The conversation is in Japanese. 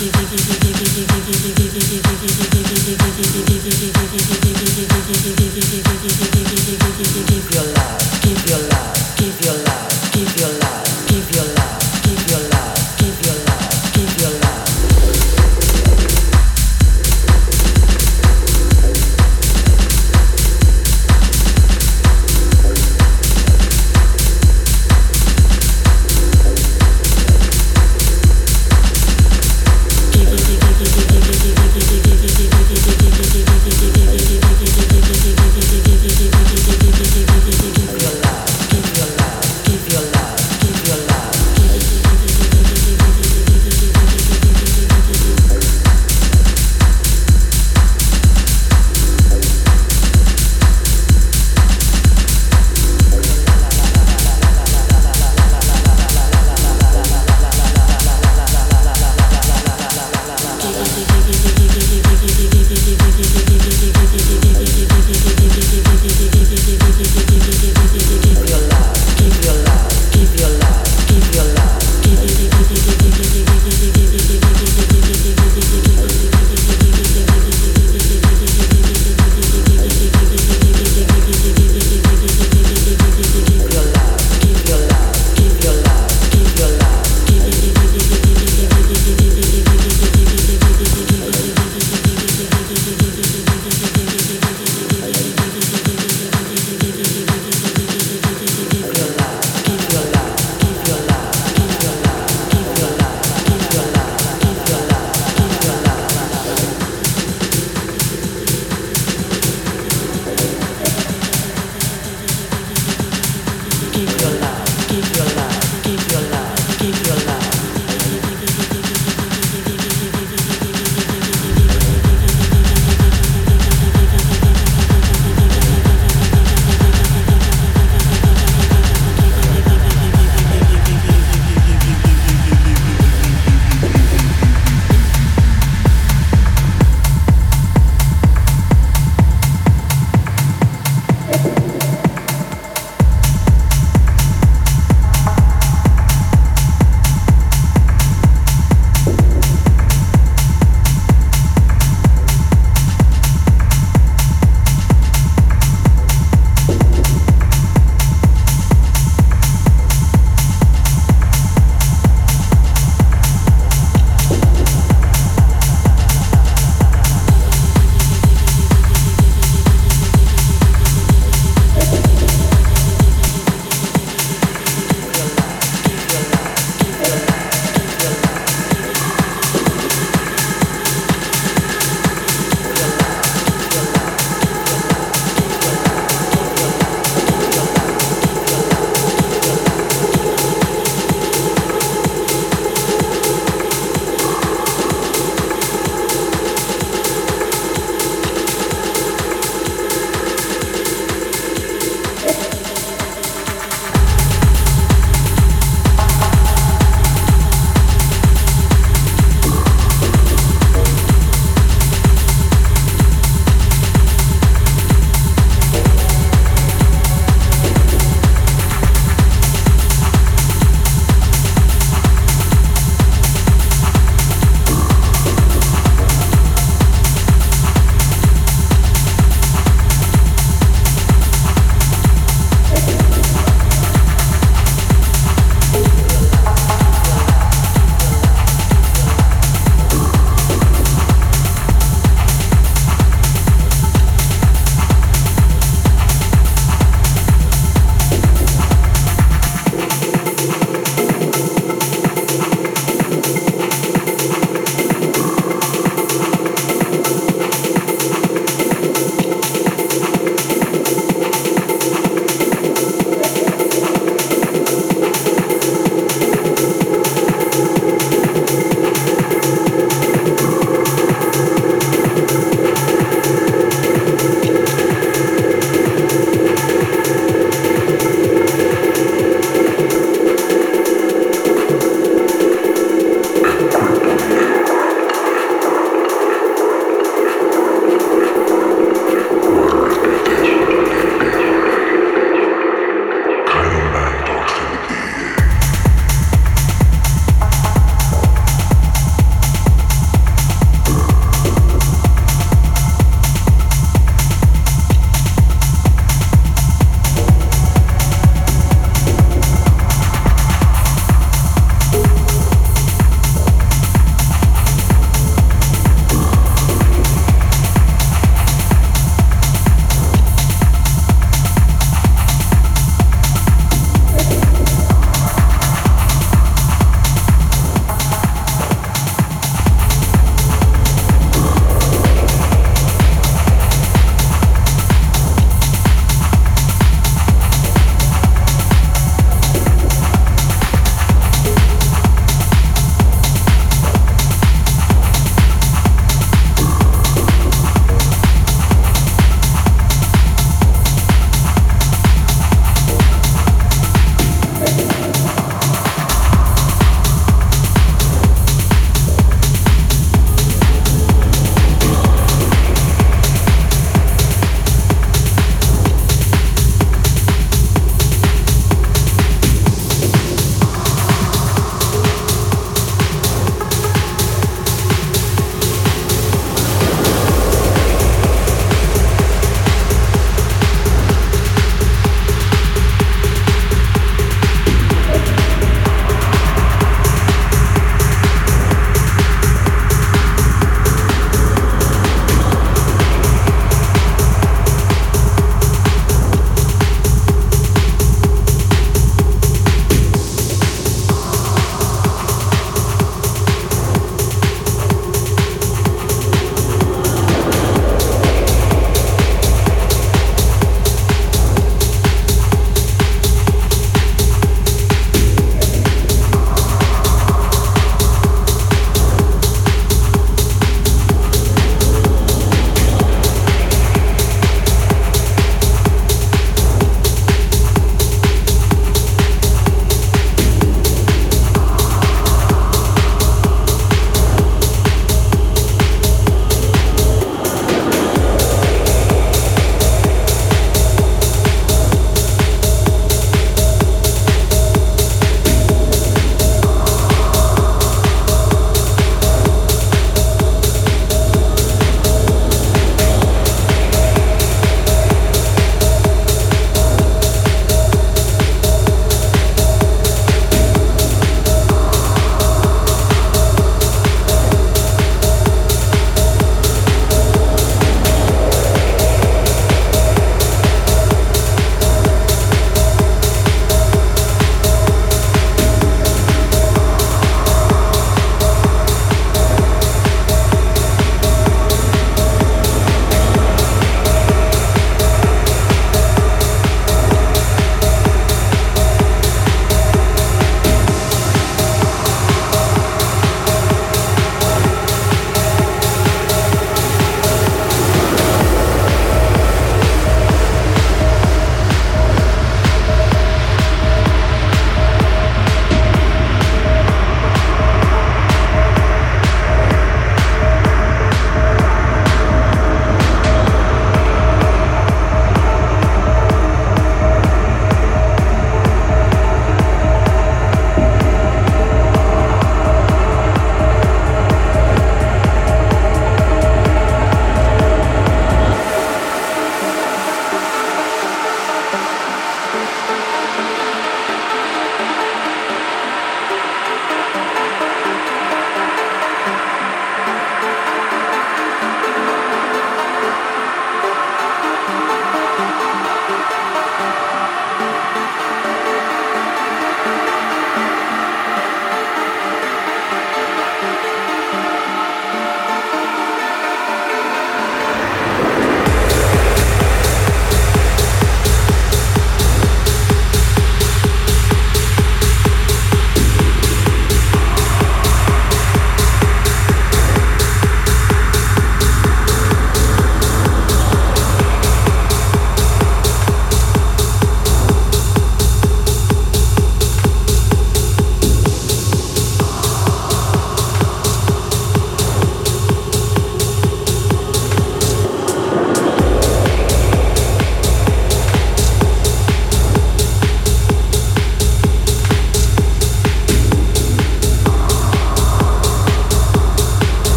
give your love, give your love, give your love, give your love.